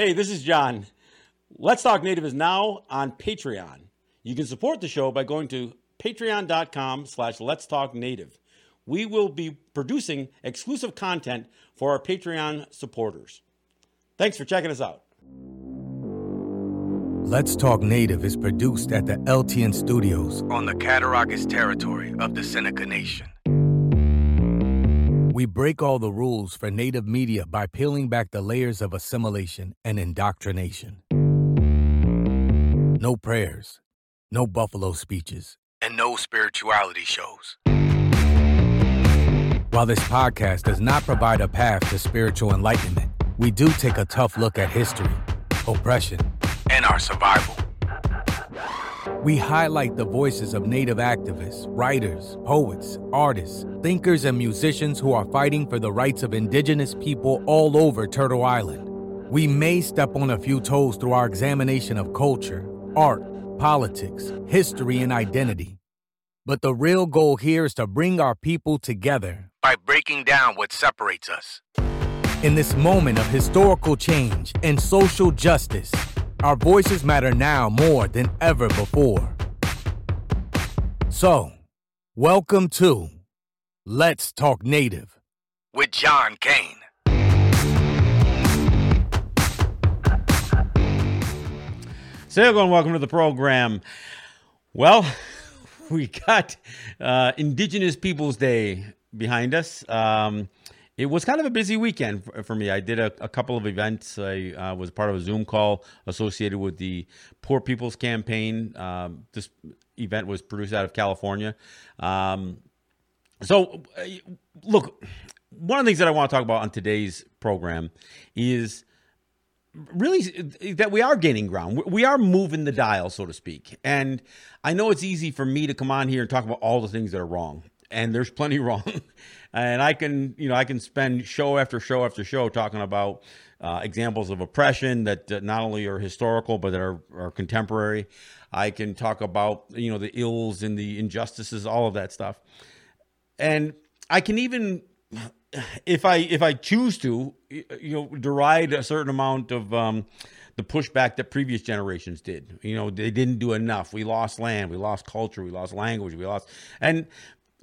Hey, this is John. Let's Talk Native is now on Patreon. You can support the show by going to patreon.com slash let's talk native. We will be producing exclusive content for our Patreon supporters. Thanks for checking us out. Let's Talk Native is produced at the LTN Studios on the Cattaraugus territory of the Seneca Nation. We break all the rules for Native media by peeling back the layers of assimilation and indoctrination. No prayers, no buffalo speeches, and no spirituality shows. While this podcast does not provide a path to spiritual enlightenment, we do take a tough look at history, oppression, and our survival. We highlight the voices of Native activists, writers, poets, artists, thinkers, and musicians who are fighting for the rights of Indigenous people all over Turtle Island. We may step on a few toes through our examination of culture, art, politics, history, and identity. But the real goal here is to bring our people together by breaking down what separates us. In this moment of historical change and social justice, our voices matter now more than ever before. So, welcome to Let's Talk Native with John Kane. So, everyone, welcome to the program. Well, we got uh, Indigenous Peoples Day behind us. Um, it was kind of a busy weekend for, for me. I did a, a, couple of events. I uh, was part of a Zoom call associated with the Poor People's Campaign. Um, this event was produced out of California. Um, so, uh, look, one of the things that I want to talk about on today's program is really that we are gaining ground. We are moving the dial, so to speak. And I know it's easy for me to come on here and talk about all the things that are wrong, and there's plenty wrong. And I can, you know, I can spend show after show after show talking about uh, examples of oppression that uh, not only are historical but that are, are contemporary. I can talk about, you know, the ills and the injustices, all of that stuff, and I can even if I if I choose to, you know, deride a certain amount of um, the pushback that previous generations did. You know, they didn't do enough. We lost land, we lost culture, we lost language, we lost, and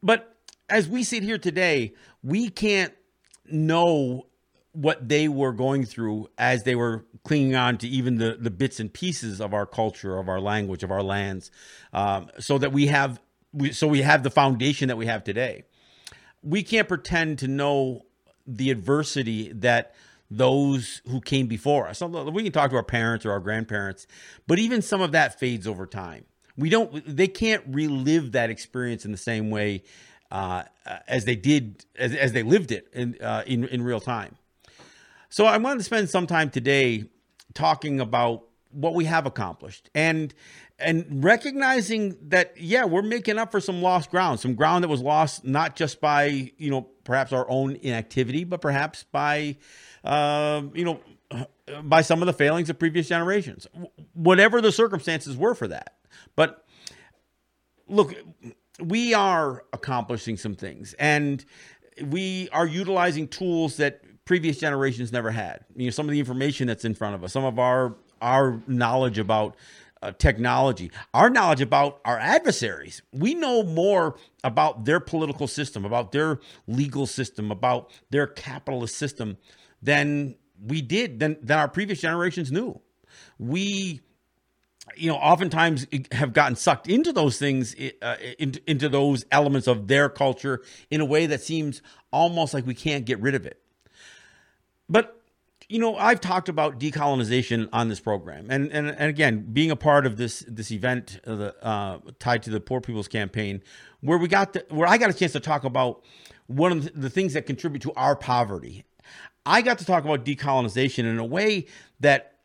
but as we sit here today, we can't know what they were going through as they were clinging on to even the, the bits and pieces of our culture, of our language, of our lands, um, so that we have we, so we have the foundation that we have today. We can't pretend to know the adversity that those who came before us. We can talk to our parents or our grandparents, but even some of that fades over time. We don't. They can't relive that experience in the same way uh, as they did as, as they lived it in, uh, in in real time. So I wanted to spend some time today talking about what we have accomplished and and recognizing that yeah we're making up for some lost ground some ground that was lost not just by you know perhaps our own inactivity but perhaps by uh, you know by some of the failings of previous generations whatever the circumstances were for that but look we are accomplishing some things and we are utilizing tools that previous generations never had. You know, some of the information that's in front of us, some of our our knowledge about uh, technology, our knowledge about our adversaries. We know more about their political system, about their legal system, about their capitalist system than we did than than our previous generations knew. We you know, oftentimes have gotten sucked into those things, uh, into, into those elements of their culture in a way that seems almost like we can't get rid of it. But you know, I've talked about decolonization on this program, and and, and again, being a part of this this event uh, uh, tied to the Poor People's Campaign, where we got the, where I got a chance to talk about one of the things that contribute to our poverty. I got to talk about decolonization in a way that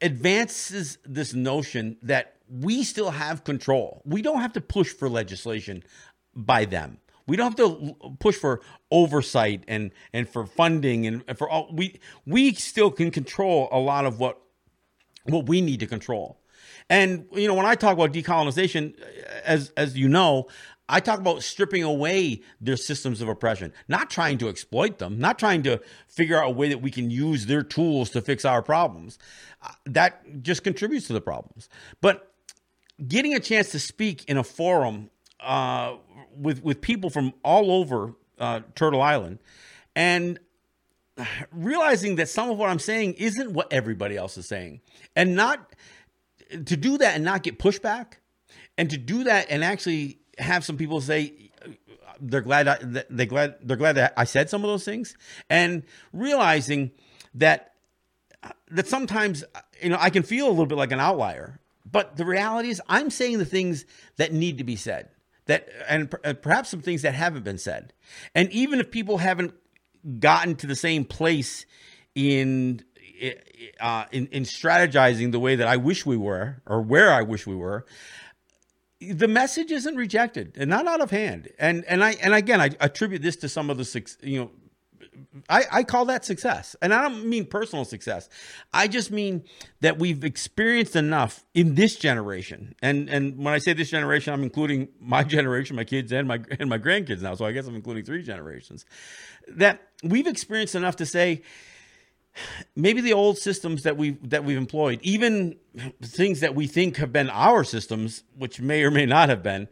advances this notion that we still have control. We don't have to push for legislation by them. We don't have to push for oversight and and for funding and for all we we still can control a lot of what what we need to control. And you know, when I talk about decolonization, as as you know, I talk about stripping away their systems of oppression, not trying to exploit them, not trying to figure out a way that we can use their tools to fix our problems. Uh, that just contributes to the problems. But getting a chance to speak in a forum uh, with with people from all over uh, Turtle Island, and realizing that some of what I'm saying isn't what everybody else is saying, and not to do that and not get pushback, and to do that and actually have some people say they're glad I, they glad they're glad that I said some of those things, and realizing that that sometimes you know I can feel a little bit like an outlier, but the reality is I'm saying the things that need to be said that and perhaps some things that haven't been said, and even if people haven't gotten to the same place in uh, in, in strategizing the way that I wish we were, or where I wish we were, the message isn't rejected and not out of hand. And and I and again I attribute this to some of the you know I, I call that success. And I don't mean personal success. I just mean that we've experienced enough in this generation. And and when I say this generation, I'm including my generation, my kids, and my and my grandkids now. So I guess I'm including three generations. That we've experienced enough to say, maybe the old systems that we that we've employed, even things that we think have been our systems, which may or may not have been,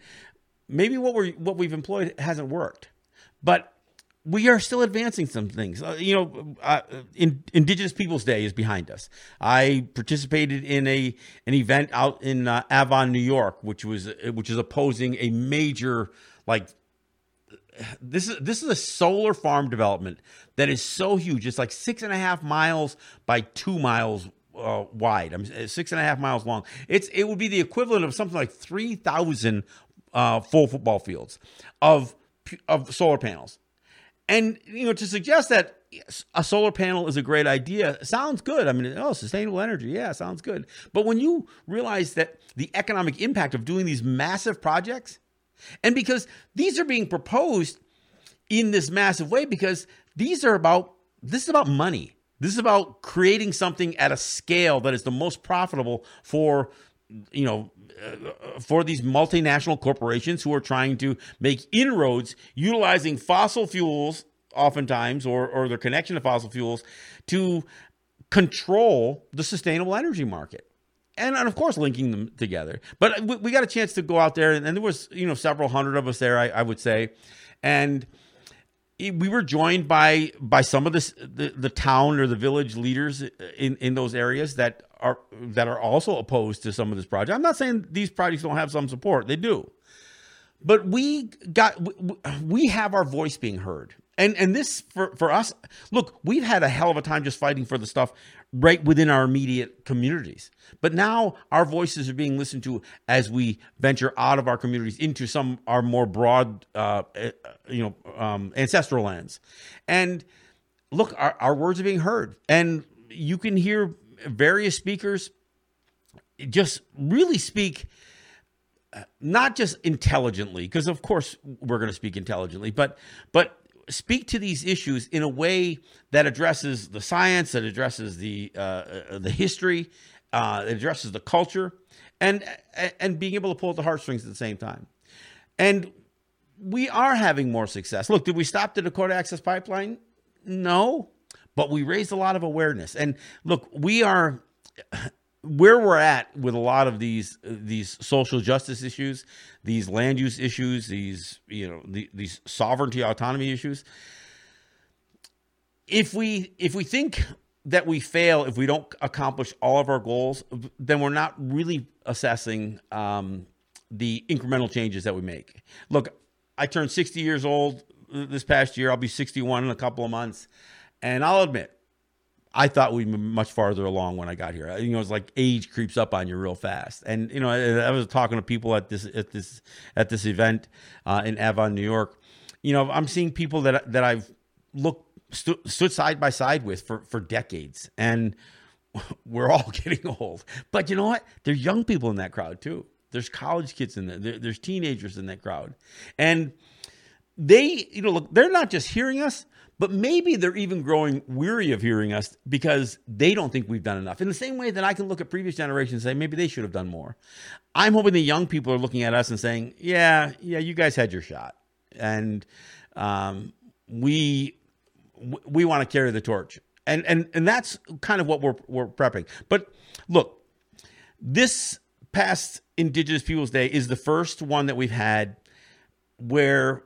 maybe what we what we've employed hasn't worked, but we are still advancing some things. Uh, you know, uh, in, Indigenous Peoples Day is behind us. I participated in a an event out in uh, Avon, New York, which was which is opposing a major like this is this is a solar farm development that is so huge. It's like six and a half miles by two miles uh, wide. I mean, six and a half miles long. It's it would be the equivalent of something like three thousand uh, full football fields of of solar panels. And you know, to suggest that a solar panel is a great idea sounds good. I mean, oh, sustainable energy, yeah, sounds good. But when you realize that the economic impact of doing these massive projects and because these are being proposed in this massive way, because these are about, this is about money. This is about creating something at a scale that is the most profitable for, you know, uh, for these multinational corporations who are trying to make inroads utilizing fossil fuels, oftentimes, or, or their connection to fossil fuels, to control the sustainable energy market and, and of course linking them together. But we, we, got a chance to go out there, and, and, there was you know several hundred of us there, I, I would say, and we were joined by by some of this the, the town or the village leaders in in those areas that are that are also opposed to some of this project. I'm not saying these projects don't have some support; they do, but we got we have our voice being heard. And and this for for us, look, we've had a hell of a time just fighting for the stuff right within our immediate communities. But now our voices are being listened to as we venture out of our communities into some our more broad, uh, eh, you know, um, ancestral lands. And look, our, our words are being heard, and you can hear various speakers just really speak uh, not just intelligently because of course we're going to speak intelligently but but speak to these issues in a way that addresses the science, that addresses the uh, uh the history, uh, addresses the culture, and and being able to pull the heartstrings at the same time. And we are having more success. Look, did we stop the Dakota Access Pipeline? No, but we raised a lot of awareness. And look, we are where we're at with a lot of these these social justice issues, these land use issues, these you know the, these sovereignty autonomy issues. If we if we think that we fail if we don't accomplish all of our goals, then we're not really assessing um, the incremental changes that we make. Look, I turned 60 years old this past year. I'll be 61 in a couple of months, and I'll admit I thought we'd be much farther along when I got here. You know, it's like age creeps up on you real fast. And you know, I, I was talking to people at this at this at this event uh, in Avon, New York. You know, I'm seeing people that that I've looked stu- stood side by side with for for decades, and we're all getting old. But you know what? There's young people in that crowd too. There's college kids in there. there there's teenagers in that crowd, and they, you know, look, they're not just hearing us, but maybe they're even growing weary of hearing us because they don't think we've done enough. In the same way that I can look at previous generations and say maybe they should have done more. I'm hoping the young people are looking at us and saying, "Yeah, yeah, you guys had your shot," and um, we we want to carry the torch, and and and that's kind of what we're we're prepping. But look, this past Indigenous Peoples Day is the first one that we've had where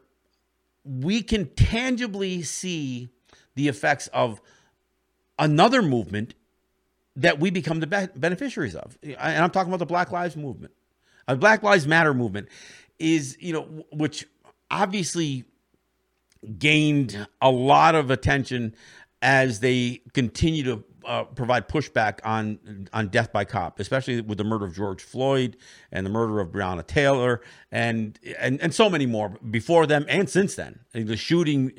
we can tangibly see the effects of another movement that we become the beneficiaries of. And I'm talking about the Black Lives Movement. A Black Lives Matter movement is, you know, which obviously gained a lot of attention as they continue to uh, provide pushback on on death by cop, especially with the murder of George Floyd and the murder of Breonna Taylor and and and so many more before them and since then. The shooting,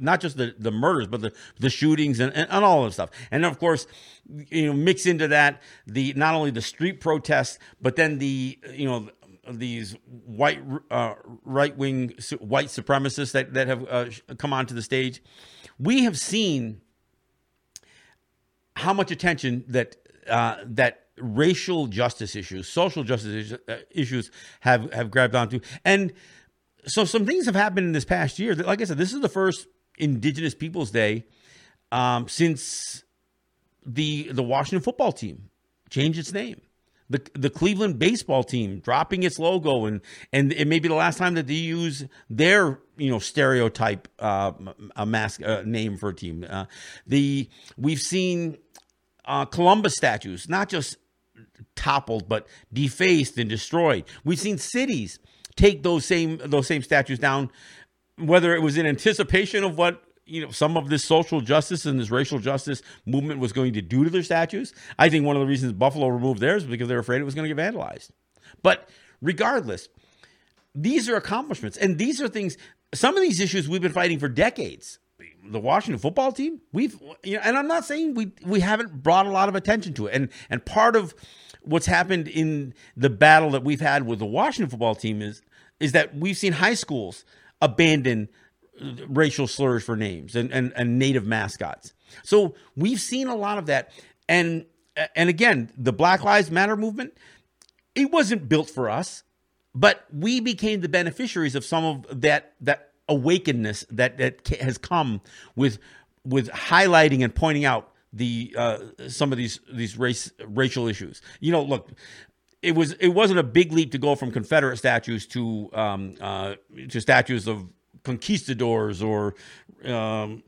not just the, the murders, but the the shootings and, and, and all of stuff. And of course, you know, mix into that the not only the street protests, but then the you know these white uh, right wing white supremacists that that have uh, come onto the stage. We have seen how much attention that uh, that racial justice issues, social justice uh, issues have have grabbed onto, and so some things have happened in this past year. Like I said, this is the first Indigenous Peoples Day um, since the the Washington football team changed its name. The, the Cleveland baseball team dropping its logo and and it may be the last time that they use their you know stereotype uh, a mask uh, name for a team. Uh, the we've seen uh, Columbus statues, not just toppled, but defaced and destroyed. We've seen cities take those same those same statues down, whether it was in anticipation of what you know some of this social justice and this racial justice movement was going to do to their statues. I think one of the reasons Buffalo removed theirs was because they were afraid it was going to get vandalized. But regardless, these are accomplishments, and these are things. Some of these issues we've been fighting for decades the Washington football team, we've you know, and I'm not saying we we haven't brought a lot of attention to it. And and part of what's happened in the battle that we've had with the Washington football team is is that we've seen high schools abandon racial slurs for names and, and, and native mascots. So we've seen a lot of that. And and again, the Black Lives Matter movement, it wasn't built for us, but we became the beneficiaries of some of that that awakeness that that has come with with highlighting and pointing out the uh, some of these these race racial issues. You know, look, it was it wasn't a big leap to go from Confederate statues to um, uh, to statues of conquistadors or um,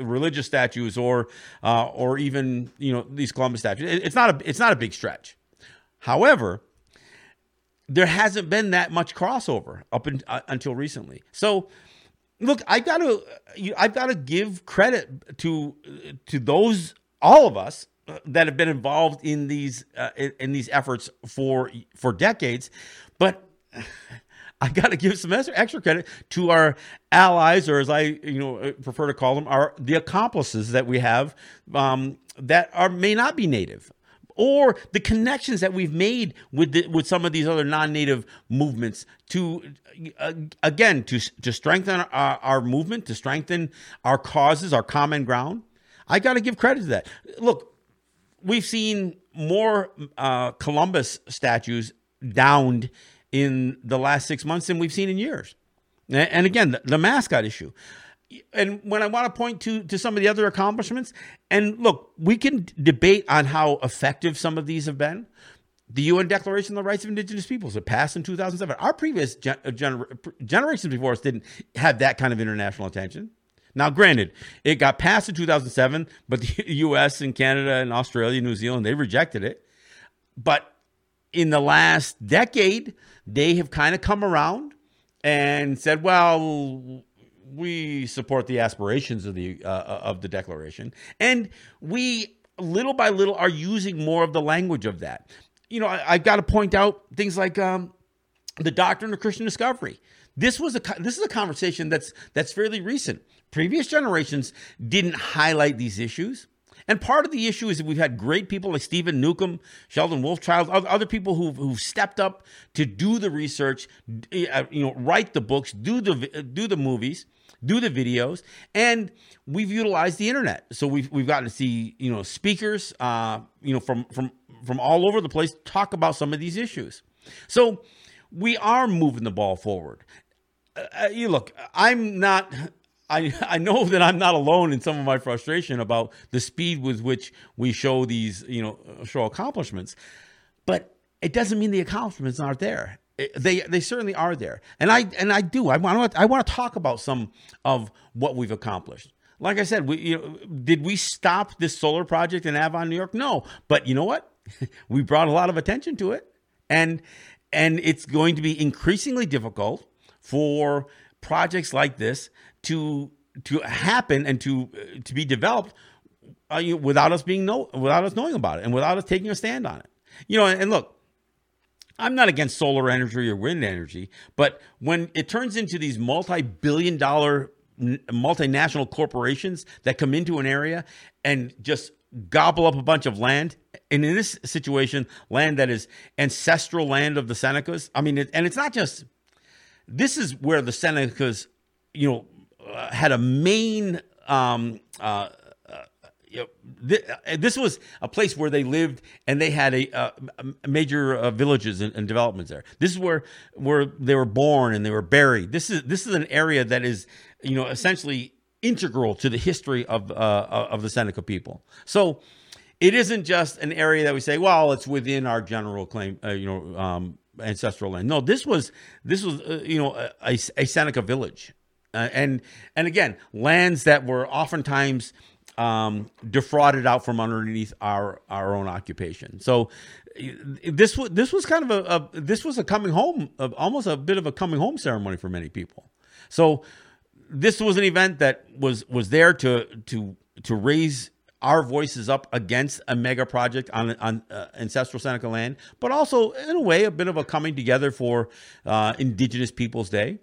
religious statues or uh, or even you know these Columbus statues. It, it's not a it's not a big stretch. However, there hasn't been that much crossover up in, uh, until recently. So, look, I got to I've got to give credit to to those all of us uh, that have been involved in these uh, in, in, these efforts for for decades, but. I got to give some extra credit to our allies, or as I you know uh, prefer to call them, are the accomplices that we have um, that are may not be native or the connections that we've made with the, with some of these other non-native movements to uh, again to to strengthen our, our, movement to strengthen our causes our common ground. I got to give credit to that. Look we've seen more uh, columbus statues downed in the last six months than we've seen in years and again the, mascot issue and when I want to point to to some of the other accomplishments, and look, we can debate on how effective some of these have been. The UN Declaration on the Rights of Indigenous Peoples, it passed in 2007. Our previous uh, gener- generations before us didn't have that kind of international attention. Now, granted, it got passed in 2007, but the US and Canada and Australia, New Zealand, they rejected it. But in the last decade, they have kind of come around and said, well, we support the aspirations of the uh, uh, of the declaration. And we little by little are using more of the language of that. You know I, have got to point out things like um, the doctrine of christian discovery. This was a this is a conversation that's that's fairly recent. Previous generations didn't highlight these issues and part of the issue is that we've had great people like Steven Newcomb, Sheldon Wolfchild, other people who've, who've stepped up to do the research, uh, you know, write the books, do the do the movies, do the videos, and we've utilized the internet. So we've we've gotten to see you know speakers, uh, you know from from from all over the place talk about some of these issues. So we are moving the ball forward. Uh, uh you look, I'm not. I, I know that I'm not alone in some of my frustration about the speed with which we show these, you know, show accomplishments, but it doesn't mean the accomplishments aren't there. They they certainly are there, and I and I do. I want I want to talk about some of what we've accomplished. Like I said, we you know, did we stop this solar project in Avon, New York? No, but you know what? we brought a lot of attention to it, and and it's going to be increasingly difficult for projects like this to to happen and to to be developed uh, without us being know without us knowing about it and without us taking a stand on it. You know, and, and look, I'm not against solar energy or wind energy, but when it turns into these multi-billion dollar multinational corporations that come into an area and just gobble up a bunch of land and in this situation land that is ancestral land of the senecas i mean it, and it's not just this is where the senecas you know had a main um, uh, you know, th- uh, this was a place where they lived and they had a, uh, major uh, villages and, and, developments there. This is where where they were born and they were buried. This is this is an area that is you know essentially integral to the history of uh, of the Seneca people. So it isn't just an area that we say, well, it's within our general claim, uh, you know, um, ancestral land. No, this was this was uh, you know a, a Seneca village, and and again lands that were oftentimes um, defrauded out from underneath our our own occupation. So this was this was kind of a, a this was a coming home of almost a bit of a coming home ceremony for many people. So this was an event that was was there to to to raise our voices up against a mega project on on uh, ancestral Seneca land, but also in a way a bit of a coming together for uh, Indigenous Peoples Day.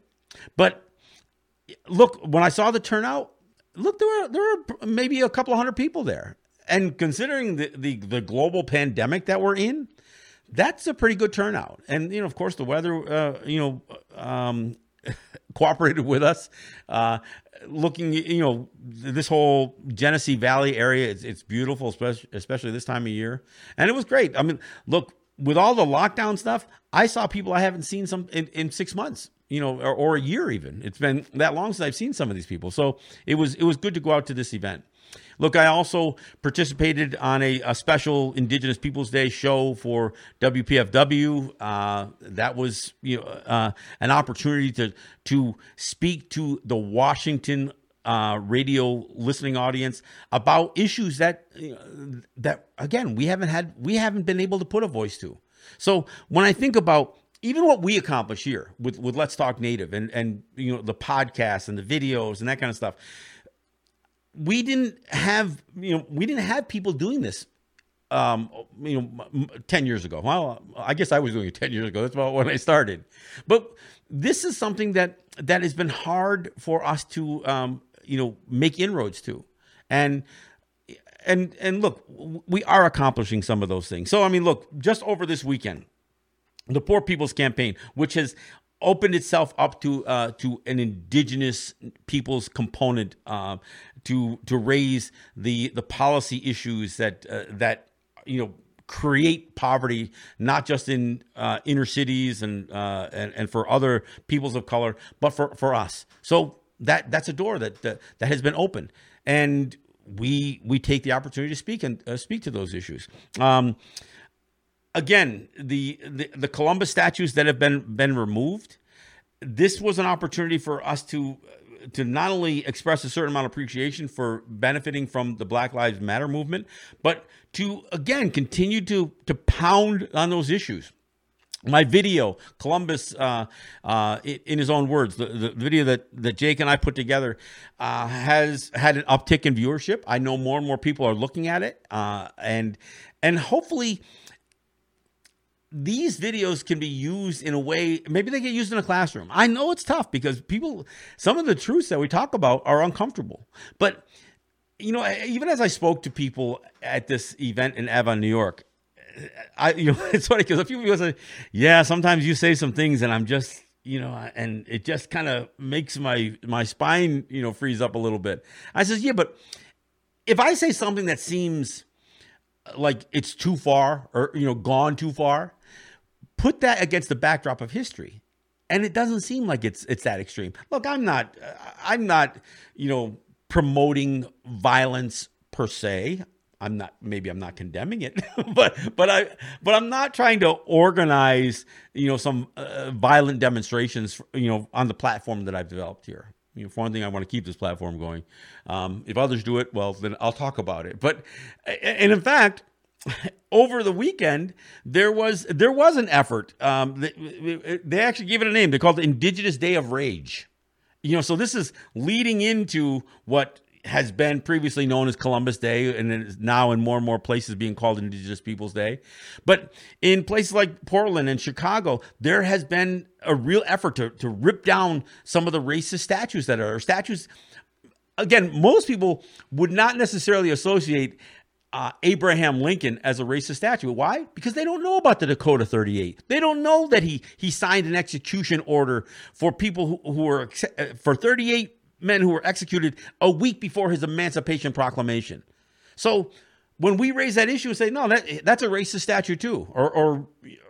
But look, when I saw the turnout, look, there were there were maybe a couple of hundred people there, and considering the the, the global pandemic that we're in, that's a pretty good turnout. And you know, of course, the weather, uh, you know, um, cooperated with us. Uh, looking, you know, this whole Genesee Valley area, it's, it's beautiful, especially, especially this time of year, and it was great. I mean, look, with all the lockdown stuff, I saw people I haven't seen some in, in six months you know, or, or, a year even. It's been that long since I've seen some of these people. So it was it was good to go out to this event. Look, I also participated on a, a special Indigenous Peoples Day show for WPFW. Uh, that was you know uh, an opportunity to to speak to the Washington uh, radio listening audience about issues that that again we haven't had we haven't been able to put a voice to. So when I think about even what we accomplish here with, with Let's Talk Native and, and you know the podcasts and the videos and that kind of stuff, we didn't have you know we didn't have people doing this um, you know, 10 years ago. Well, I guess I was doing it 10 years ago. That's about when I started. But this is something that that has been hard for us to um, you know, make inroads to. And and and look, we are accomplishing some of those things. So I mean, look, just over this weekend, the Poor People's Campaign, which has opened itself up to uh, to an indigenous people's component uh, to to raise the the policy issues that uh, that you know create poverty not just in uh, inner cities and, uh, and and for other peoples of color, but for for us. So that that's a door that that, that has been opened, and we we take the opportunity to speak and uh, speak to those issues. Um, again, the, the, the Columbus statues that have been been removed, this was an opportunity for us to to not only express a certain amount of appreciation for benefiting from the Black Lives Matter movement, but to again continue to to pound on those issues. My video, Columbus, uh, uh, in his own words, the, the video that, that Jake and I put together uh, has had an uptick in viewership. I know more and more people are looking at it, uh, and and hopefully these videos can be used in a way maybe they get used in a classroom i know it's tough because people some of the truths that we talk about are uncomfortable but you know even as i spoke to people at this event in avon new york i you know it's funny because a few people say yeah sometimes you say some things and i'm just you know, and it just kind of makes my my spine, you know, freeze up a little bit. I says, yeah, but if I say something that seems uh, like it's too far or you know gone too far, put that against the backdrop of history, and it doesn't seem like it's it's that extreme. Look, I'm not I'm not you know promoting violence per se. I'm not maybe I'm not condemning it, but but I but I'm not trying to organize you know some uh, violent demonstrations you know on the platform that I've developed here. You know, for one thing, I want to keep this platform going. Um, if others do it, well, then I'll talk about it. But and in fact, over the weekend there was there was an effort. Um, they, they actually gave it a name. They called it Indigenous Day of Rage. You know, so this is leading into what has been previously known as Columbus Day and is now in more and more places being called Indigenous Peoples Day. But in places like Portland and Chicago, there has been a real effort to, to rip down some of the racist statues that are statues. Again, most people would not necessarily associate uh, Abraham Lincoln as a racist statue. Why? Because they don't know about the Dakota 38. They don't know that he he signed an execution order for people who, who were uh, for 38 men who were executed a week before his Emancipation Proclamation. So when we raise that issue and say, no, that that's a racist statue too, or or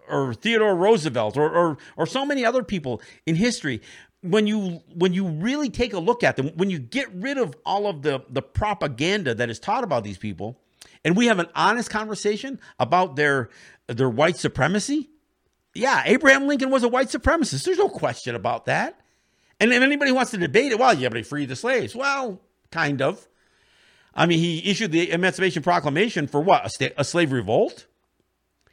or Theodore Roosevelt, or or or so many other people in history, when you when you really take a look at them, when you get rid of all of the the propaganda that is taught about these people, and we have an honest conversation about their their white supremacy, yeah, Abraham Lincoln was a white supremacist. There's no question about that. And if anybody wants to debate it, well, yeah, but he freed the slaves. Well, kind of. I mean, he issued the Emancipation Proclamation for what? A, sta- a slave revolt?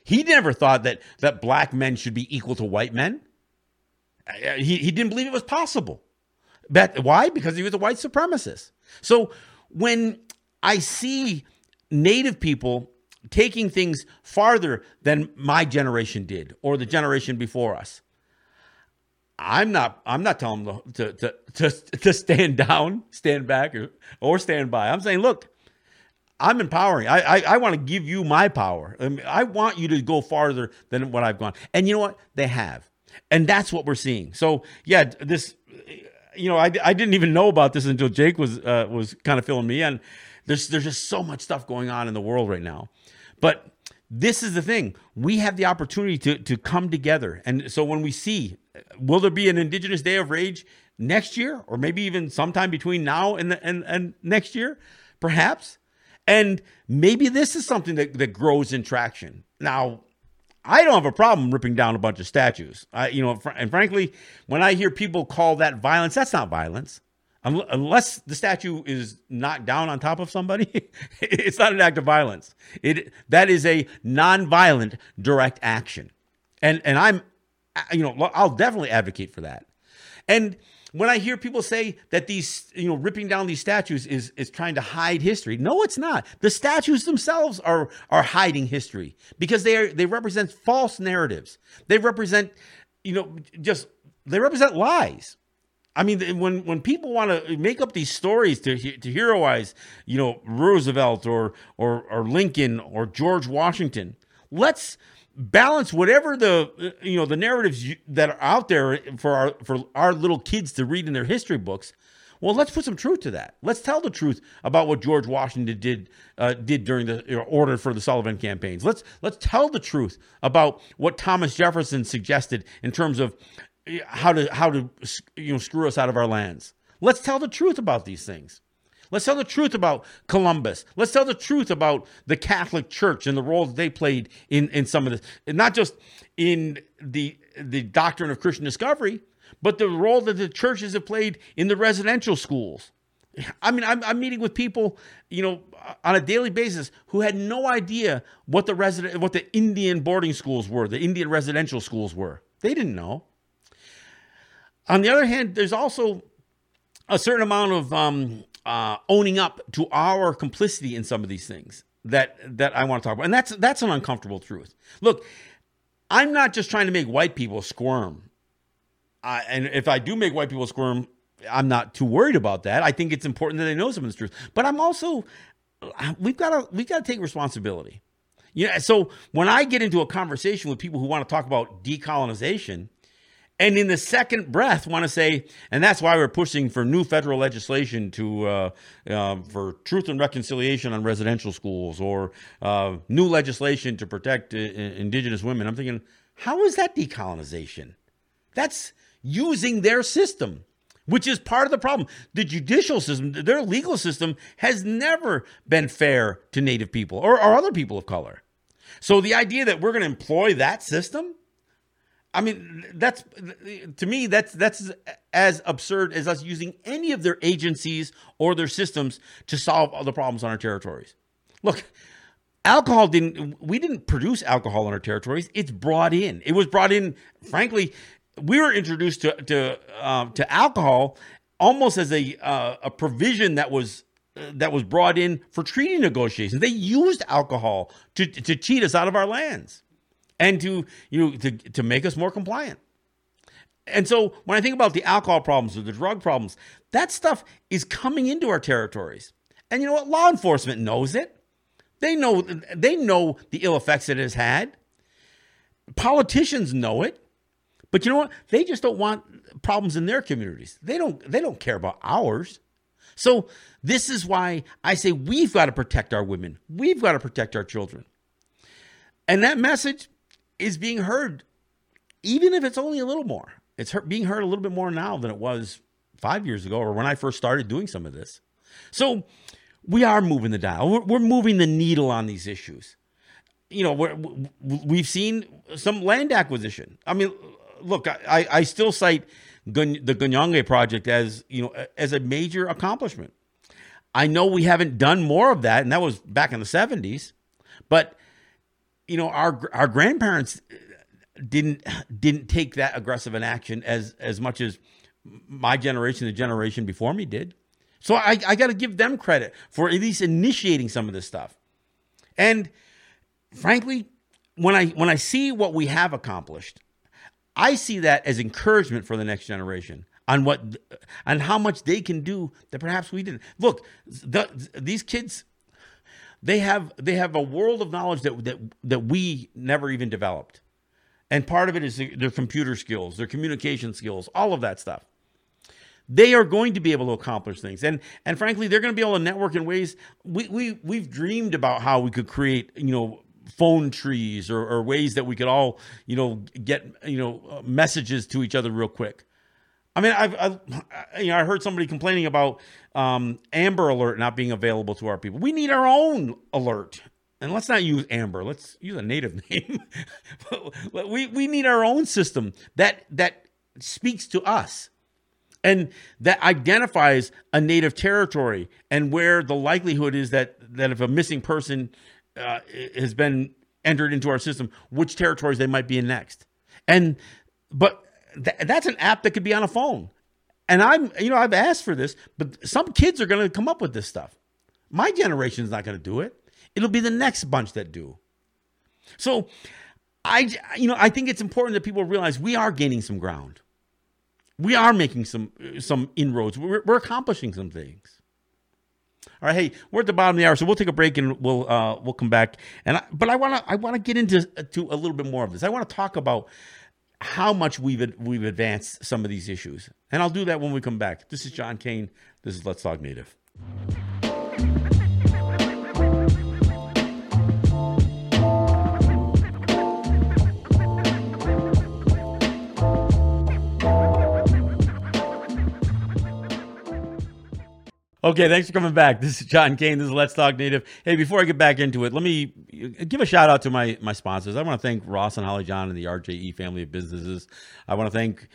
He never thought that, that black men should be equal to white men. Uh, he, he didn't believe it was possible. But why? Because he was a white supremacist. So when I see native people taking things farther than my generation did or the generation before us, I'm not. I'm not telling them to to to, to stand down, stand back, or, or stand by. I'm saying, look, I'm empowering. I I, I want to give you my power. I, mean, I want you to go farther than what I've gone. And you know what? They have, and that's what we're seeing. So yeah, this. You know, I, I didn't even know about this until Jake was uh, was kind of filling me in. There's there's just so much stuff going on in the world right now, but this is the thing. We have the opportunity to to come together, and so when we see will there be an Indigenous Day of Rage next year, or maybe even sometime between now and the, and, and next year, perhaps? And maybe this is something that, that grows in traction. Now, I don't have a problem ripping down a bunch of statues. I, you know, and frankly, when I hear people call that violence, that's not violence. Unless the statue is knocked down on top of somebody, it's not an act of violence. It that is a non-violent direct action, and and I'm you know, I'll definitely advocate for that. And when I hear people say that these, you know, ripping down these statues is is trying to hide history, no, it's not. The statues themselves are are hiding history because they are they represent false narratives. They represent, you know, just they represent lies. I mean, when when people want to make up these stories to to heroize, you know, Roosevelt or or or Lincoln or George Washington, let's balance whatever the you know the narratives that are out there for our for our little kids to read in their history books. Well let's put some truth to that. Let's tell the truth about what george washington did uh, did during the order for the sullivan campaigns. Let's let's tell the truth about what thomas jefferson suggested in terms of how to how to you know screw us out of our lands let's tell the truth about these things Let's tell the truth about Columbus. Let's tell the truth about the Catholic Church and the role that they played in, in some of this, and not just in the the doctrine of Christian discovery, but the role that the churches have played in the residential schools. I mean, I'm, I'm meeting with people, you know, on a daily basis who had no idea what the resident, what the Indian boarding schools were, the Indian residential schools were. They didn't know. On the other hand, there's also a certain amount of um, uh, owning up to our complicity in some of these things that that I want to talk about, and that's that's an uncomfortable truth. Look, I'm not just trying to make white people squirm, uh, and if I do make white people squirm, I'm not too worried about that. I think it's important that they know some of this truth, but I'm also we've got to we've got to take responsibility. Yeah, so when I get into a conversation with people who want to talk about decolonization, and in the second breath want to say, and that's why we're pushing for new federal legislation to uh, uh, for truth and reconciliation on residential schools, or uh, new legislation to protect uh, indigenous women. I'm thinking, how is that decolonization? That's using their system, which is part of the problem. The judicial system, their legal system, has never been fair to Native people or, or other people of color. So the idea that we're going to employ that system I mean, that's to me that's that's as absurd as us using any of their agencies or their systems to solve the problems on our territories. Look, alcohol didn't we didn't produce alcohol on our territories. It's brought in. It was brought in. Frankly, we were introduced to to uh, to alcohol almost as a uh, a provision that was that was brought in for treaty negotiations. They used alcohol to to cheat us out of our lands and to you know to, to make us more compliant. And so when I think about the alcohol problems or the drug problems, that stuff is coming into our territories. And you know what? Law enforcement knows it. They know they know the ill effects it has had. Politicians know it. But you know what? They just don't want problems in their communities. They don't they don't care about ours. So this is why I say we've got to protect our women. We've got to protect our children. And that message is being heard, even if it's only a little more. It's being heard a little bit more now than it was five years ago or when I first started doing some of this. So we are moving the dial. We're, we're moving the needle on these issues. You know, we have seen some land acquisition. I mean, look, I, I still cite the Ganienkeh project as you know as a major accomplishment. I know we haven't done more of that, and that was back in the '70s. But you know, our our grandparents didn't didn't take that aggressive an action as as much as my generation, the generation before me did. So I, I got to give them credit for at least initiating some of this stuff. And frankly, when I when I see what we have accomplished, I see that as encouragement for the next generation on what on how much they can do that perhaps we didn't. Look, the, these kids they have they have a world of knowledge that that that we never even developed. And part of it is their computer skills, their communication skills, all of that stuff. They are going to be able to accomplish things. And and frankly, they're going to be able to network in ways we, we we've dreamed about how we could create, you know, phone trees or, or ways that we could all, you know, get, you know, uh, messages to each other real quick. I mean, I've, I've, you know, I heard somebody complaining about um, Amber Alert not being available to our people. We need our own alert, and let's not use Amber. Let's use a native name. we we need our own system that that speaks to us and that identifies a native territory and where the likelihood is that that if a missing person uh, has been entered into our system, which territories they might be in next. And but th- that's an app that could be on a phone. And I'm, you know, I've asked for this, but some kids are going to come up with this stuff. My generation is not going to do it. It'll be the next bunch that do. So, I, you know, I think it's important that people realize we are gaining some ground. We are making some some inroads. We're, we're accomplishing some things. All right, hey, we're at the bottom of the hour, so we'll take a break and we'll uh, we'll come back. And I, but I want to I want to get into to a little bit more of this. I want to talk about how much we've we've advanced some of these issues. And I'll do that when we come back. This is John Kane. This is Let's Talk Native. Okay, thanks for coming back. This is John Kane. This is Let's Talk Native. Hey, before I get back into it, let me give a shout out to my my sponsors. I want to thank Ross and Holly John and the RJE family of businesses. I want to thank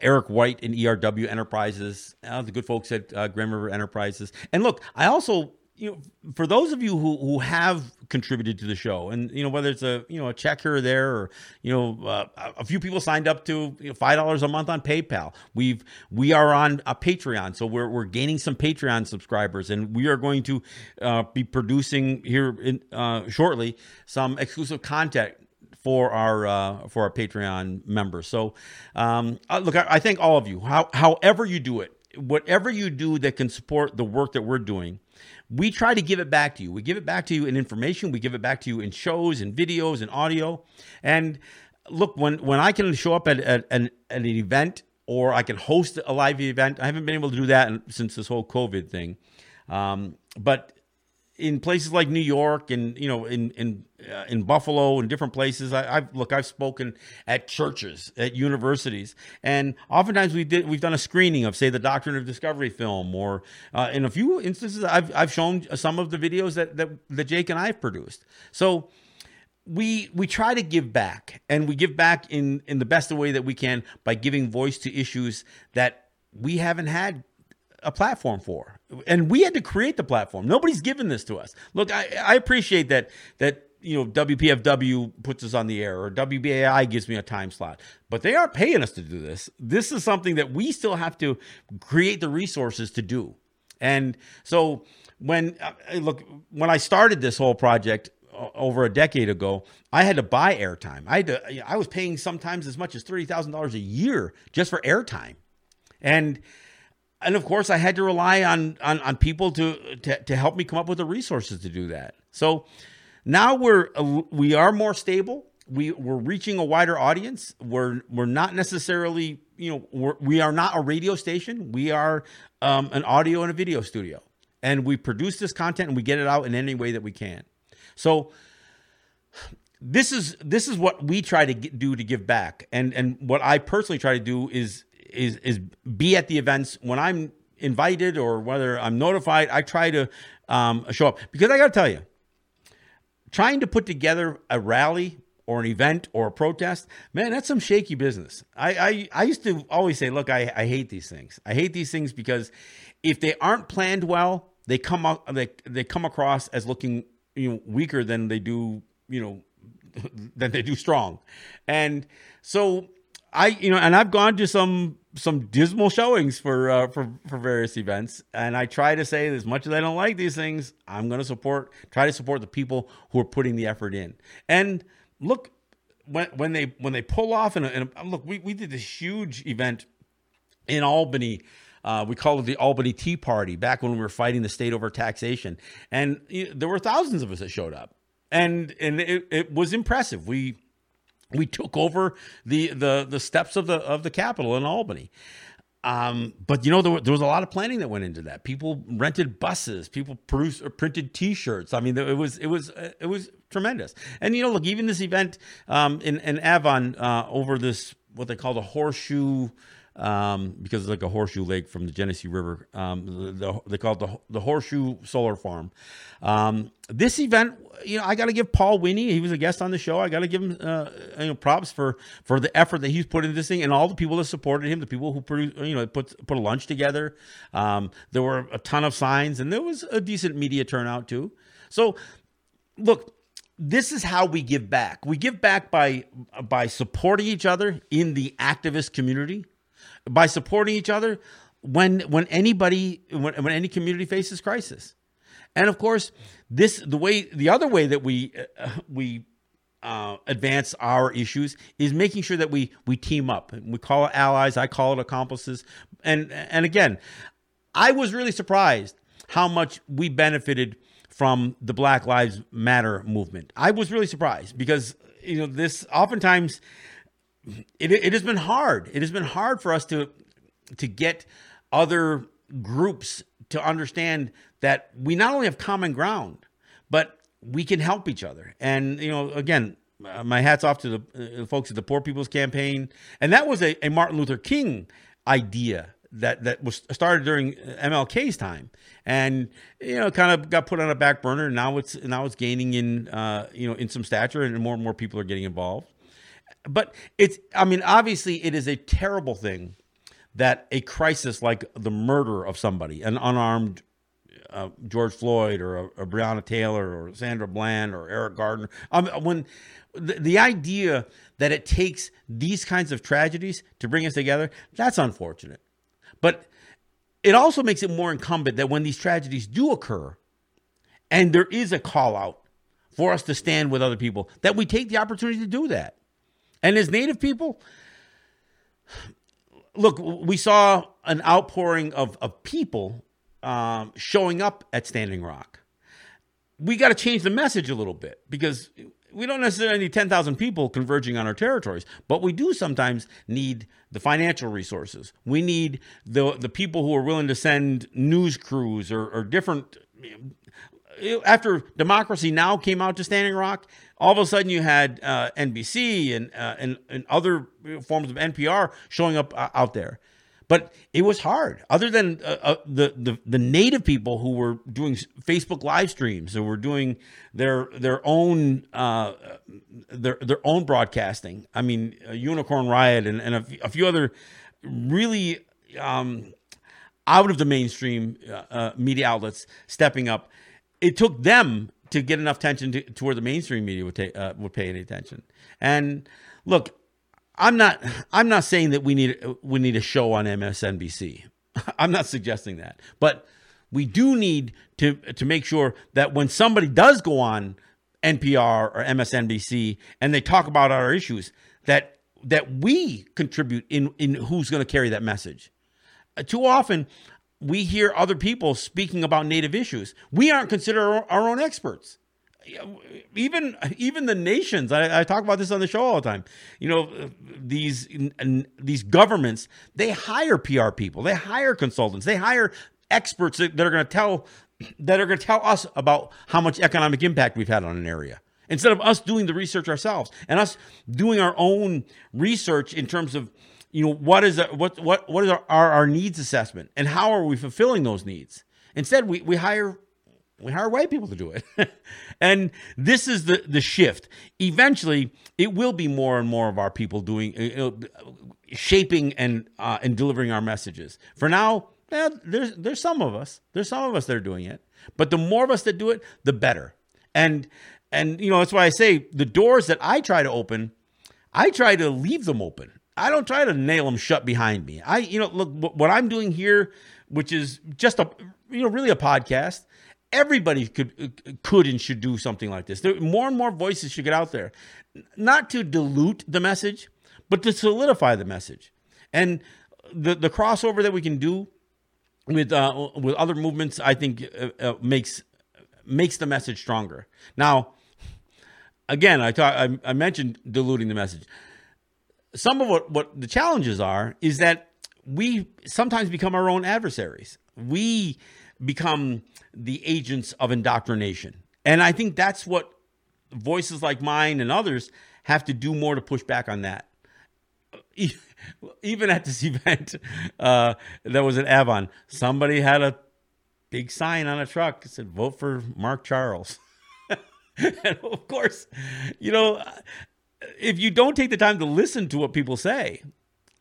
Eric White and ERW Enterprises, uh, the good folks at uh, Grand River Enterprises. And look, I also you know, for those of you who, who have contributed to the show, and you know whether it's a you know a check here or there, or you know uh, a few people signed up to you know, five dollars a month on PayPal. We've we are on a Patreon, so we're we're gaining some Patreon subscribers, and we are going to uh, be producing here in, uh, shortly some exclusive content for our uh, for our Patreon members. So, um, uh, look, I, I, thank all of you. How, however you do it, whatever you do that can support the work that we're doing, we try to give it back to you. We give it back to you in information. We give it back to you in shows and videos and audio. And look when when I can show up at, at, at, an event or I can host a live event. I haven't been able to do that since this whole COVID thing. Um, but in places like New York and you know in in uh, in Buffalo and different places, I, have look I've spoken at churches, at universities, and oftentimes we did we've done a screening of say the Doctrine of Discovery film, or uh, in a few instances I've I've shown some of the videos that that, that Jake and I have produced. So we we try to give back and we give back in in the best way that we can by giving voice to issues that we haven't had a platform for. And we had to create the platform. Nobody's given this to us. Look i, I appreciate that that you know wpfw puts us on the air or wbai gives me a time slot but they aren't paying us to do this. This is something that we still have to create the resources to do. And so when uh, look when i started this whole project over a decade ago, I had to buy airtime. I had to, I was paying sometimes as much as thirty thousand dollars a year just for airtime, and and of course I had to rely on on, on people to, to to help me come up with the resources to do that. So now we're we are more stable. We we're reaching a wider audience. We're we're not necessarily you know we're, we are not a radio station. We are um, an audio and a video studio, and we produce this content and we get it out in any way that we can. So this is this is what we try to get, do to give back, and and what I personally try to do is is is be at the events when I'm invited or whether I'm notified. I try to um, show up because I got to tell you, trying to put together a rally or an event or a protest, man, that's some shaky business. I I, I used to always say, look, I, I hate these things. I hate these things because if they aren't planned well, they come up they they come across as looking you know weaker than they do you know than they do strong and so i you know and i've gone to some some dismal showings for uh, for for various events and i try to say as much as i don't like these things i'm going to support try to support the people who are putting the effort in. And look when when they when they pull off and, and look we, we did this huge event in albany uh, we called it the Albany Tea Party back when we were fighting the state over taxation, and you know, there were thousands of us that showed up, and and it, it was impressive. We we took over the the the steps of the of the Capitol in Albany. Um, but you know there, there, was a lot of planning that went into that. People rented buses, people produced or printed T-shirts. I mean, it was it was it was tremendous. And you know, look, even this event um, in in Avon uh, over this what they call the horseshoe um, because it's like a horseshoe lake from the Genesee River. Um, the, the, they call it the, the Horseshoe Solar Farm. Um, this event, you know, I got to give Paul Winnie. He was a guest on the show. I got to give him uh, you know, props for for the effort that he's put into this thing, and all the people that supported him, the people who you know, put put a lunch together. Um, there were a ton of signs, and there was a decent media turnout too. So, look, this is how we give back. We give back by by supporting each other in the activist community by supporting each other when when anybody when, when any community faces crisis. And of course, this the way the other way that we uh, we uh, advance our issues is making sure that we we team up. We call it allies. I call it accomplices. And and again, I was really surprised how much we benefited from the Black Lives Matter movement. I was really surprised because you know this oftentimes it, it has been hard. It has been hard for us to to get other groups to understand that we not only have common ground, but we can help each other. And you know, again, uh, my hats off to the uh, folks at the Poor People's Campaign, and that was a, a Martin Luther King idea that that was started during MLK's time, and you know, kind of got put on a back burner. And now it's now it's gaining in uh, you know in some stature, and more and more people are getting involved but it's i mean obviously it is a terrible thing that a crisis like the murder of somebody an unarmed uh, george floyd or a, a, breonna taylor or sandra bland or eric garner um, when the, the idea that it takes these kinds of tragedies to bring us together that's unfortunate. But it also makes it more incumbent that when these tragedies do occur and there is a call out for us to stand with other people that we take the opportunity to do that and as Native people, look, we saw an outpouring of, of people um, showing up at Standing Rock. We got to change the message a little bit because we don't necessarily need 10,000 people converging on our territories, but we do sometimes need the financial resources. We need the the people who are willing to send news crews or, or different. After Democracy Now came out to Standing Rock, all of a sudden you had uh, NBC and, uh, and and other forms of NPR showing up uh, out there. But it was hard. Other than uh, uh, the, the the native people who were doing Facebook live streams, who were doing their their own uh, their their own broadcasting. I mean, Unicorn Riot and, and a, a few other really um, out of the mainstream media outlets stepping up. It took them to get enough attention to, to where the mainstream media would take uh, would pay any attention. And look, I'm not I'm not saying that we need we need a show on MSNBC. I'm not suggesting that. But we do need to to make sure that when somebody does go on NPR or MSNBC and they talk about our issues that that we contribute in in who's going to carry that message. Uh, too often we hear other people speaking about native issues. We aren't considered our, own experts. Even even the nations I, I, talk about this on the show all the time. You know these these governments they hire pr people. They hire consultants. They hire experts that are going to tell that are going to tell us about how much economic impact we've had on an area instead of us doing the research ourselves and us doing our own research in terms of you know what is what what what is our, our, our needs assessment and how are we fulfilling those needs instead we, we hire we hire white people to do it. and this is the, the shift. Eventually, it will be more and more of our people doing, you know, shaping and uh, and delivering our messages. For now, eh, there's there's some of us. There's some of us that are doing it. But the more of us that do it, the better. And and you know that's why I say the doors that I try to open, I try to leave them open. I don't try to nail them shut behind me. I you know look what I'm doing here, which is just a you know really a podcast everybody could could and should do something like this. There, more and more voices should get out there, not to dilute the message, but to solidify the message. And the the crossover that we can do with uh, with other movements, I think, uh, uh, makes makes the message stronger. Now, again, I talk, I, I mentioned diluting the message. Some of what what the challenges are is that we sometimes become our own adversaries. We become the agents of indoctrination. And I think that's what voices like mine and others have to do more to push back on that. Even at this event uh, that was at Avon, somebody had a big sign on a truck that said, Vote for Mark Charles. and of course, you know, if you don't take the time to listen to what people say,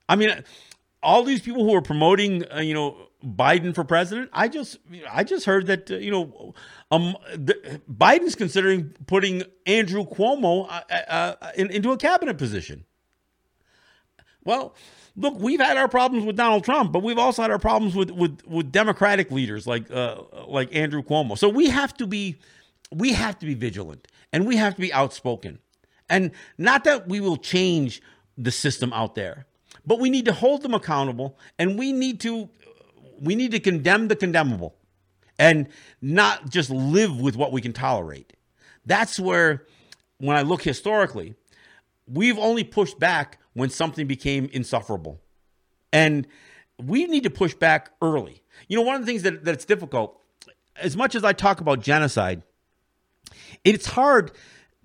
I mean, all these people who are promoting, uh, you know, Biden for president. I just I just heard that uh, you know um the, Biden's considering putting Andrew Cuomo uh, uh, uh, in, into a cabinet position. Well, look, we've had our problems with Donald Trump, but we've also had our problems with with with Democratic leaders like uh, like Andrew Cuomo. So we have to be we have to be vigilant and we have to be outspoken. And not that we will change the system out there, but we need to hold them accountable and we need to we need to condemn the condemnable and not just live with what we can tolerate. That's where, when I look historically, we've only pushed back when something became insufferable. And we need to push back early. You know, one of the things that, that's difficult, as much as I talk about genocide, it's hard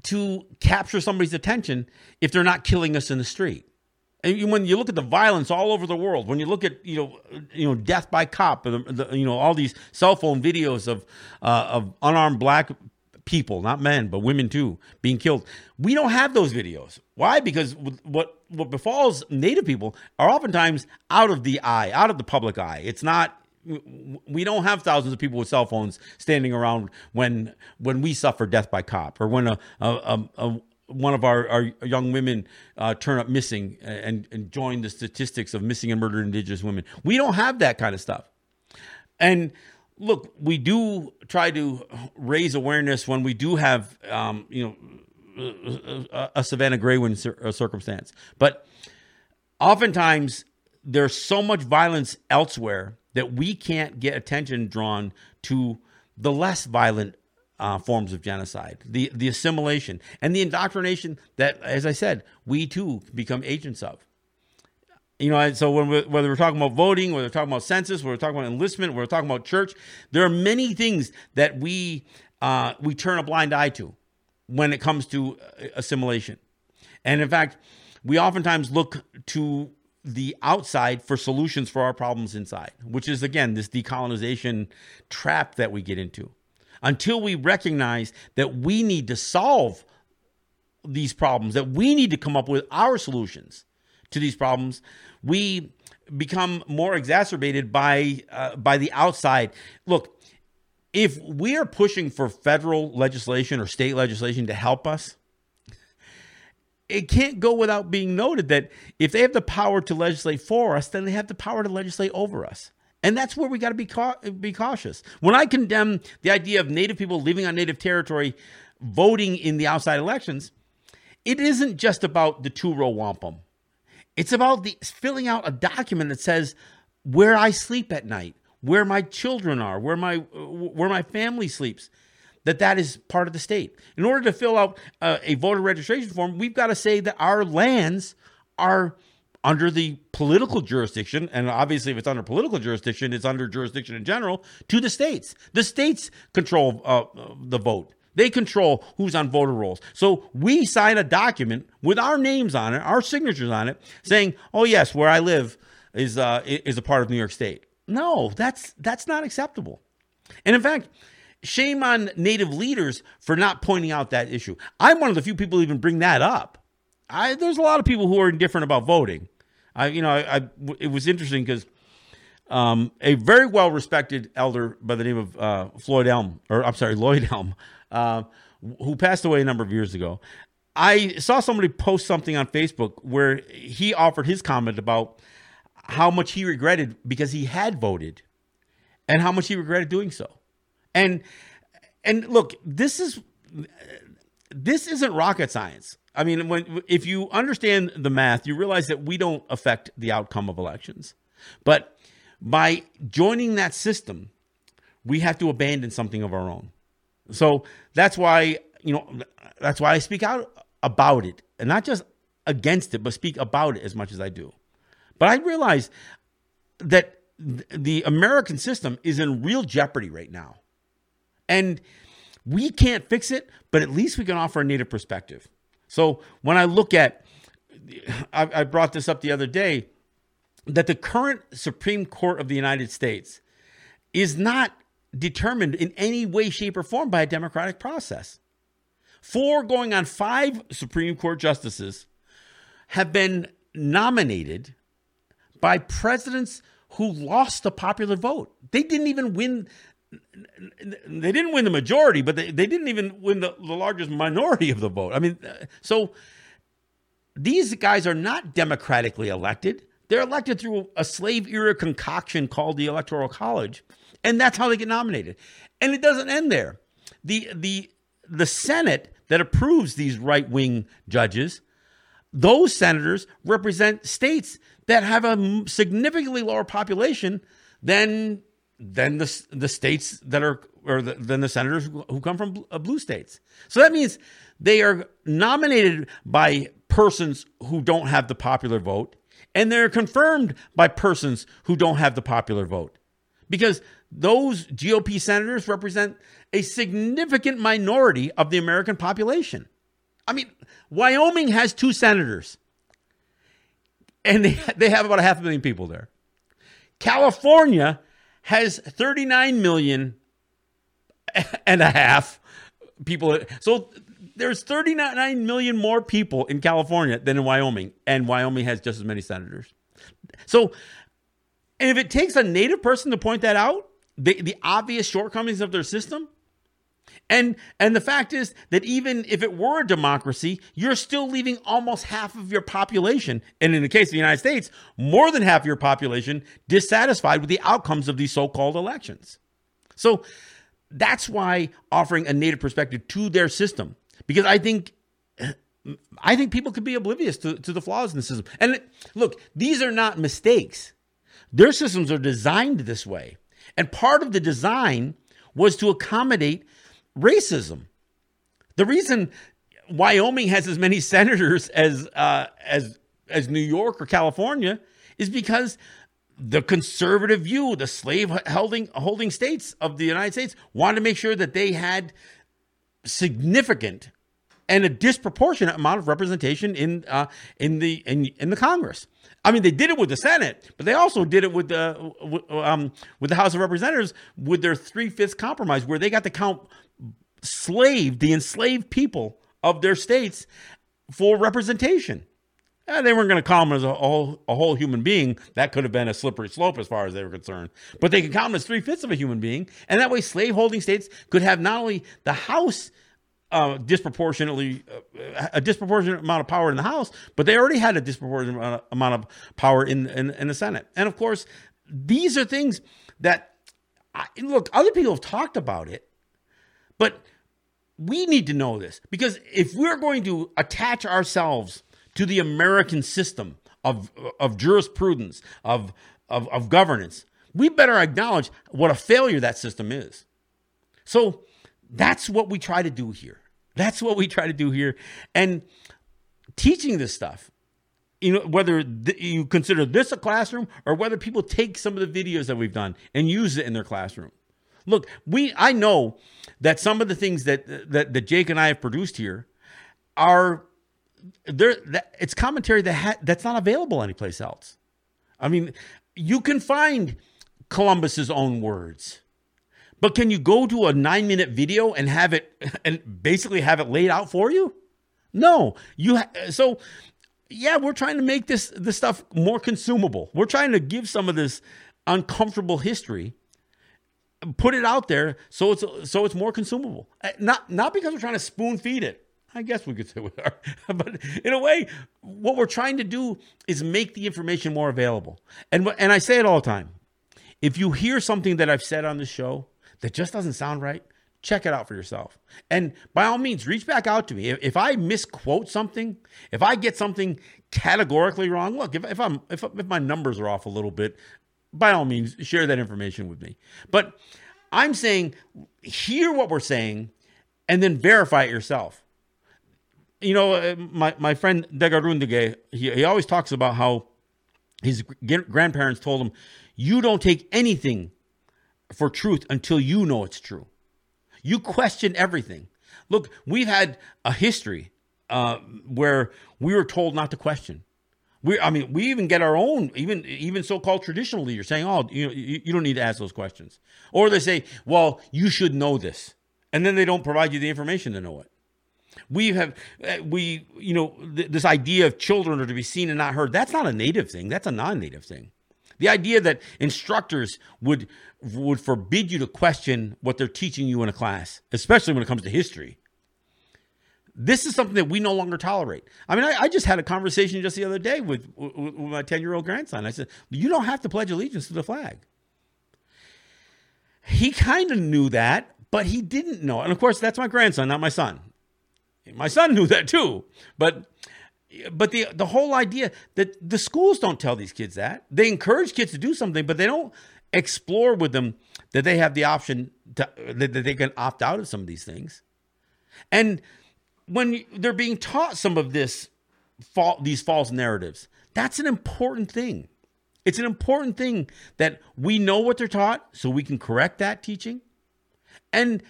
to capture somebody's attention if they're not killing us in the street. And when you look at the violence all over the world, when you look at you know you know death by cop, the, the, you know all these cell phone videos of uh, of unarmed black people, not men but women too, being killed, we don't have those videos. Why? Because what what befalls Native people are oftentimes out of the eye, out of the public eye. It's not. We don't have thousands of people with cell phones standing around when when we suffer death by cop or when a a, a, one of our, our young women uh, turn up missing and, and join the statistics of missing and murdered indigenous women. We don't have that kind of stuff. And look, we do try to raise awareness when we do have, um, you know, a, a Savanna Greywind circumstance. But oftentimes there's so much violence elsewhere that we can't get attention drawn to the less violent uh, forms of genocide, the the assimilation and the indoctrination that, as I said, we too become agents of. You know, so when we're, whether we're talking about voting, whether we're talking about census, whether we're talking about enlistment, whether we're talking about church, there are many things that we uh, we turn a blind eye to when it comes to uh, assimilation. And in fact, we oftentimes look to the outside for solutions for our problems inside, which is again this decolonization trap that we get into. Until we recognize that we need to solve these problems, that we need to come up with our solutions to these problems, we become more exacerbated by uh, by the outside. Look, if we are pushing for federal legislation or state legislation to help us, it can't go without being noted that if they have the power to legislate for us, then they have the power to legislate over us. And that's where we got to be be cautious. When I condemn the idea of native people living on native territory voting in the outside elections, it isn't just about the two row wampum. It's about the filling out a document that says where I sleep at night, where my children are, where my where my family sleeps that that is part of the state. In order to fill out uh, a voter registration form, we've got to say that our lands are under the political jurisdiction, and obviously, if it's under political jurisdiction, it's under jurisdiction in general to the states. The states control uh, the vote. They control who's on voter rolls. So we sign a document with our names on it, our signatures on it, saying, "Oh yes, where I live is uh, is a part of New York State." No, that's that's not acceptable. And in fact, Shame on native leaders for not pointing out that issue. I'm one of the few people who even bring that up. I, there's a lot of people who are indifferent about voting. I, you know, I, I it was interesting because um, a very well respected elder by the name of uh, Floyd Elm, or I'm sorry, Lloyd Elm, uh, who passed away a number of years ago. I saw somebody post something on Facebook where he offered his comment about how much he regretted because he had voted and how much he regretted doing so. And and look, this is this isn't rocket science. I mean, when if you understand the math, you realize that we don't affect the outcome of elections. But by joining that system, we have to abandon something of our own. So that's why, you know, that's why I speak out about it and not just against it, but speak about it as much as I do. But I realize that the American system is in real jeopardy right now. And we can't fix it, but at least we can offer a native perspective. So when I look at, I, I brought this up the other day, that the current Supreme Court of the United States is not determined in any way, shape, or form by a democratic process. Four going on five Supreme Court justices have been nominated by presidents who lost the popular vote. They didn't even win they didn't win the majority, but they, they didn't even win the, the largest minority of the vote. I mean, uh, so these guys are not democratically elected. They're elected through a slave era concoction called the Electoral College, and that's how they get nominated. And it doesn't end there. The the the Senate that approves these right wing judges, those senators represent states that have a significantly lower population than than the the states that are or the, than the senators who come from uh, blue states. So that means they are nominated by persons who don't have the popular vote and they're confirmed by persons who don't have the popular vote. Because those GOP senators represent a significant minority of the American population. I mean, Wyoming has two senators, and they, they have about a half a million people there. California has 39 million and a half people. So there's 39 million more people in California than in Wyoming, and Wyoming has just as many senators. So, and if it takes a native person to point that out, the, the obvious shortcomings of their system, and and the fact is that even if it were a democracy, you're still leaving almost half of your population, and in the case of the United States, more than half of your population dissatisfied with the outcomes of these so-called elections. So that's why offering a native perspective to their system, because I think I think people could be oblivious to, to the flaws in the system. And look, these are not mistakes. Their systems are designed this way. And part of the design was to accommodate racism. The reason Wyoming has as many senators as uh, as as New York or California is because the conservative view, the slave holding holding states of the United States wanted to make sure that they had significant and a disproportionate amount of representation in uh, in the in, in the Congress. I mean, they did it with the Senate, but they also did it with the um, with the House of Representatives with their three fifths compromise, where they got to count slave the enslaved people of their states for representation. And they weren't going to count them as a whole, a whole human being. That could have been a slippery slope as far as they were concerned. But they could count them as three fifths of a human being. And that way, slaveholding states could have not only the House uh, disproportionately uh, a disproportionate amount of power in the House, but they already had a disproportionate amount of power in, in, in the Senate. And of course, these are things that I, look other people have talked about it, but we need to know this because if we're going to attach ourselves to the American system of of jurisprudence of of, of governance, we better acknowledge what a failure that system is. So that's what we try to do here. That's what we try to do here. And teaching this stuff, you know, whether th- you consider this a classroom or whether people take some of the videos that we've done and use it in their classroom. Look, we I know that some of the things that that, that Jake and I have produced here are there it's commentary that ha- that's not available anyplace else. I mean, you can find Columbus's own words. But can you go to a 9-minute video and have it and basically have it laid out for you? No. You ha- so yeah, we're trying to make this this stuff more consumable. We're trying to give some of this uncomfortable history put it out there so it's so it's more consumable. Uh, not not because we're trying to spoon feed it. I guess we could say we are, but in a way, what we're trying to do is make the information more available. And and I say it all the time. If you hear something that I've said on the show that just doesn't sound right, check it out for yourself. And by all means, reach back out to me. If, if I misquote something, if I get something categorically wrong, look, if, if I'm if, if my numbers are off a little bit, by all means, share that information with me. But I'm saying, hear what we're saying and then verify it yourself. You know, uh, my, my friend Degarundige, he, he always talks about how his grandparents told him, You don't take anything for truth until you know it's true. You question everything. Look, we've had a history uh, where we were told not to question. We, I mean, we even get our own, even even so-called traditional leaders saying, "Oh, you you, you don't need to ask those questions," or they say, "Well, you should know this," and then they don't provide you the information to know it. We have, uh, we, you know, th- this idea of children are to be seen and not heard. That's not a native thing. That's a non-native thing. The idea that instructors would would forbid you to question what they're teaching you in a class, especially when it comes to history, this is something that we no longer tolerate. I mean, I, I just had a conversation just the other day with, with, with my 10 year old grandson. I said, You don't have to pledge allegiance to the flag. He kind of knew that, but he didn't know. And of course, that's my grandson, not my son. My son knew that too. But but the the whole idea that the schools don't tell these kids that. They encourage kids to do something, but they don't explore with them that they have the option to, that, that they can opt out of some of these things. And when they're being taught some of this these false narratives, that's an important thing. It's an important thing that we know what they're taught so we can correct that teaching. And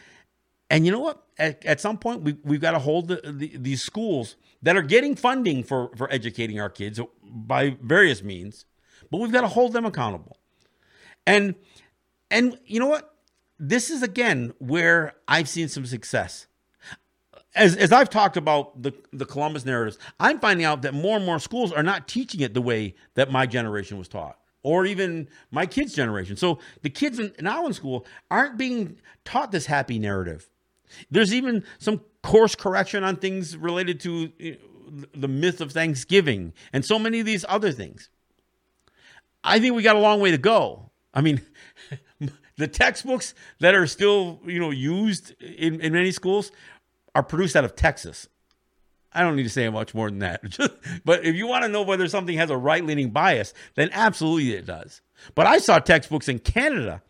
and you know what? At, at some point, we, we've got to hold the, the, these schools that are getting funding for, for educating our kids by various means, but we've got to hold them accountable. And and you know what? This is again where I've seen some success as, as I've talked about the, the Columbus narratives, I'm finding out that more and more schools are not teaching it the way that my generation was taught, or even my kids' generation. So the kids in, now in school aren't being taught this happy narrative. There's even some course correction on things related to know, the myth of Thanksgiving and so many of these other things. I think we got a long way to go. I mean, the textbooks that are still you know used in, in many schools are produced out of Texas. I don't need to say much more than that. but if you want to know whether something has a right leaning bias, then absolutely it does. But I saw textbooks in Canada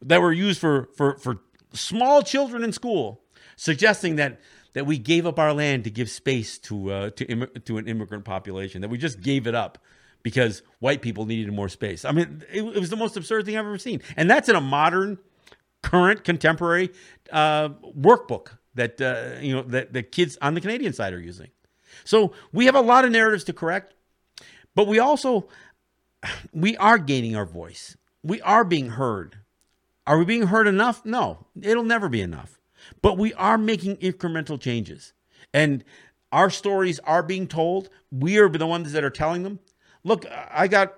that were used for, for, for small children in school suggesting that that we gave up our land to give space to uh, to Im- to an immigrant population, that we just gave it up because white people needed more space. I mean, it, it was the most absurd thing I've ever seen, and that's in a modern, current, contemporary uh, workbook that uh, you know that the kids on the Canadian side are using. So we have a lot of narratives to correct, but we also we are gaining our voice. We are being heard. Are we being heard enough? No, it'll never be enough. But we are making incremental changes. And our stories are being told. We are the ones that are telling them. Look, I got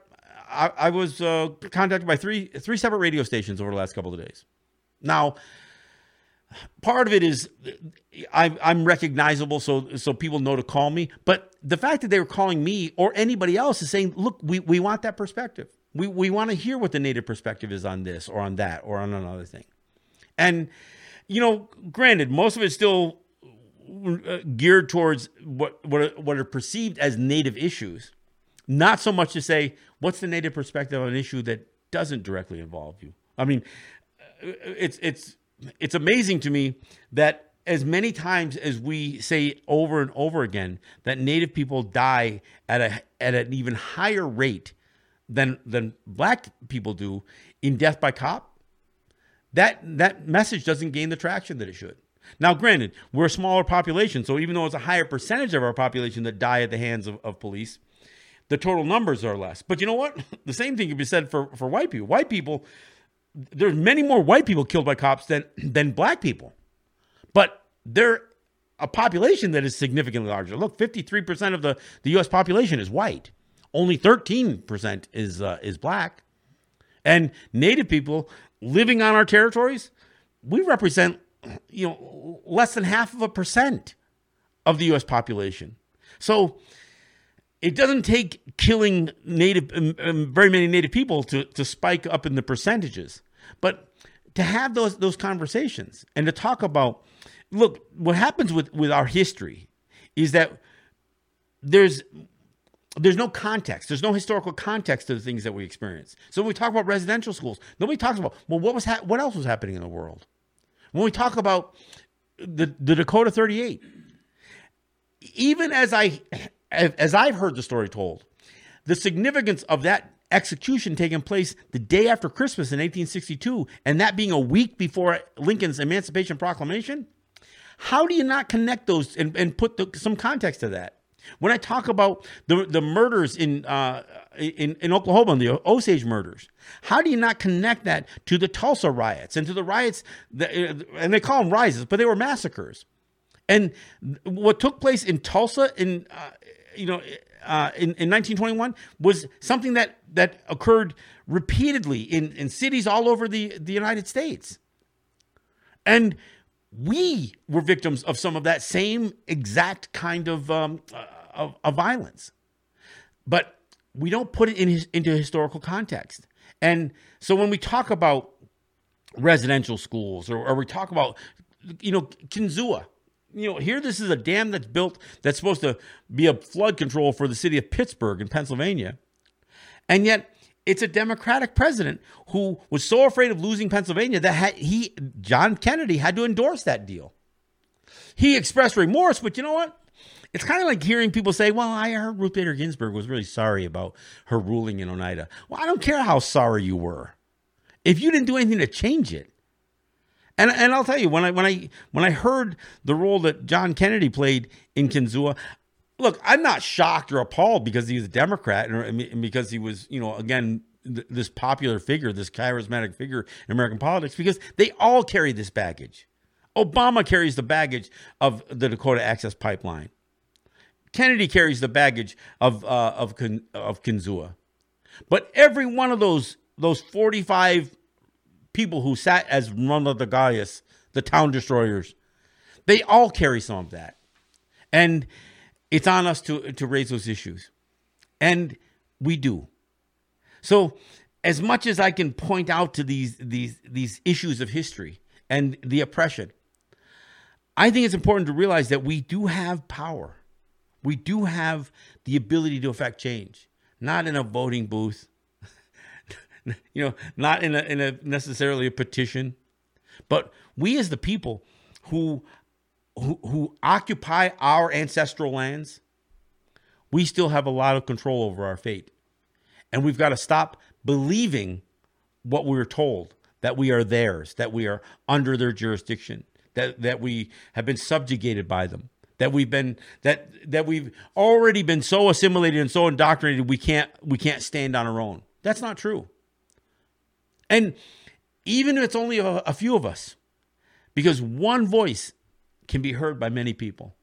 I, I was uh, contacted by three three separate radio stations over the last couple of days. Now, part of it is I'm, I'm recognizable, so so people know to call me. But the fact that they were calling me or anybody else is saying, "Look, we, we want that perspective. We we want to hear what the native perspective is on this or on that or on another thing." And you know, granted, most of it's still uh, geared towards what what what are perceived as native issues, not so much to say what's the native perspective on an issue that doesn't directly involve you. I mean, uh, it's it's it's amazing to me that as many times as we say over and over again that native people die at a at an even higher rate than than black people do in death by cop that that message doesn't gain the traction that it should. Now granted we're a smaller population so even though it's a higher percentage of our population that die at the hands of, of police the total numbers are less. But you know what? The same thing can be said for for white people. White people there's many more white people killed by cops than than black people, but they're a population that is significantly larger. Look, 53% of the, the U.S. population is white. Only 13% is uh, is black. And Native people living on our territories, we represent you know less than half of a percent of the U.S. population. So it doesn't take killing native um, um, very many native people to to spike up in the percentages. But to have those those conversations and to talk about look, what happens with, with our history is that there's there's no context. There's no historical context to the things that we experience. So when we talk about residential schools, nobody talks about well, what was ha- what else was happening in the world. When we talk about the the Dakota 38, even as I as I've heard the story told, the significance of that execution taking place the day after Christmas in 1862, and that being a week before Lincoln's Emancipation Proclamation, how do you not connect those and, and put the, some context to that? When I talk about the the murders in uh, in, in Oklahoma, the Osage murders, how do you not connect that to the Tulsa riots and to the riots that, and they call them rises, but they were massacres. And what took place in Tulsa in uh, you know uh, in, in 1921 was something that that occurred repeatedly in, in cities all over the, the United States. And we were victims of some of that same exact kind of, um, uh, of, of, violence. But we don't put it in his, into historical context. And so when we talk about residential schools or, or we talk about, you know, Kinzua, you know, here this is a dam that's built that's supposed to be a flood control for the city of Pittsburgh in Pennsylvania. And yet it's a Democratic president who was so afraid of losing Pennsylvania that he, John Kennedy, had to endorse that deal. He expressed remorse, but you know what? It's kind of like hearing people say, well, I heard Ruth Bader Ginsburg was really sorry about her ruling in Oneida. Well, I don't care how sorry you were. If you didn't do anything to change it, and and I'll tell you when I when I when I heard the role that John Kennedy played in Kinzua, look, I'm not shocked or appalled because he's a Democrat and because he was, you know, again this popular figure, this charismatic figure in American politics, because they all carry this baggage. Obama carries the baggage of the Dakota Access Pipeline. Kennedy carries the baggage of uh, of of Kinzua. But every one of those those 45 people who sat as Ronaldagayas, the Gaius, the town destroyers, they all carry some of that. And it's on us to, to raise those issues. And we do. So as much as I can point out to these these these issues of history and the oppression, I think it's important to realize that we do have power. We do have the ability to affect change, not in a voting booth, you know, not in a, in a necessarily a petition, but we as the people who who, who occupy our ancestral lands, we still have a lot of control over our fate. And we've got to stop believing what we we're told that we are theirs, that we are under their jurisdiction, that, that we have been subjugated by them, that we've been that that we've already been so assimilated and so indoctrinated we can't we can't stand on our own. That's not true. And even if it's only a, a few of us, because one voice can be heard by many people.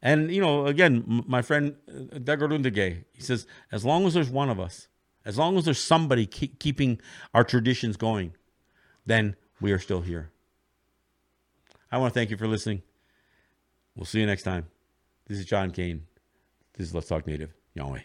And you know, again, my friend uh, Dagarundage, he says, as long as there's one of us, as long as there's somebody keep, keeping our traditions going, then we are still here. I want to thank you for listening. We'll see you next time. This is John Kane. This is Let's Talk Native. Yahweh.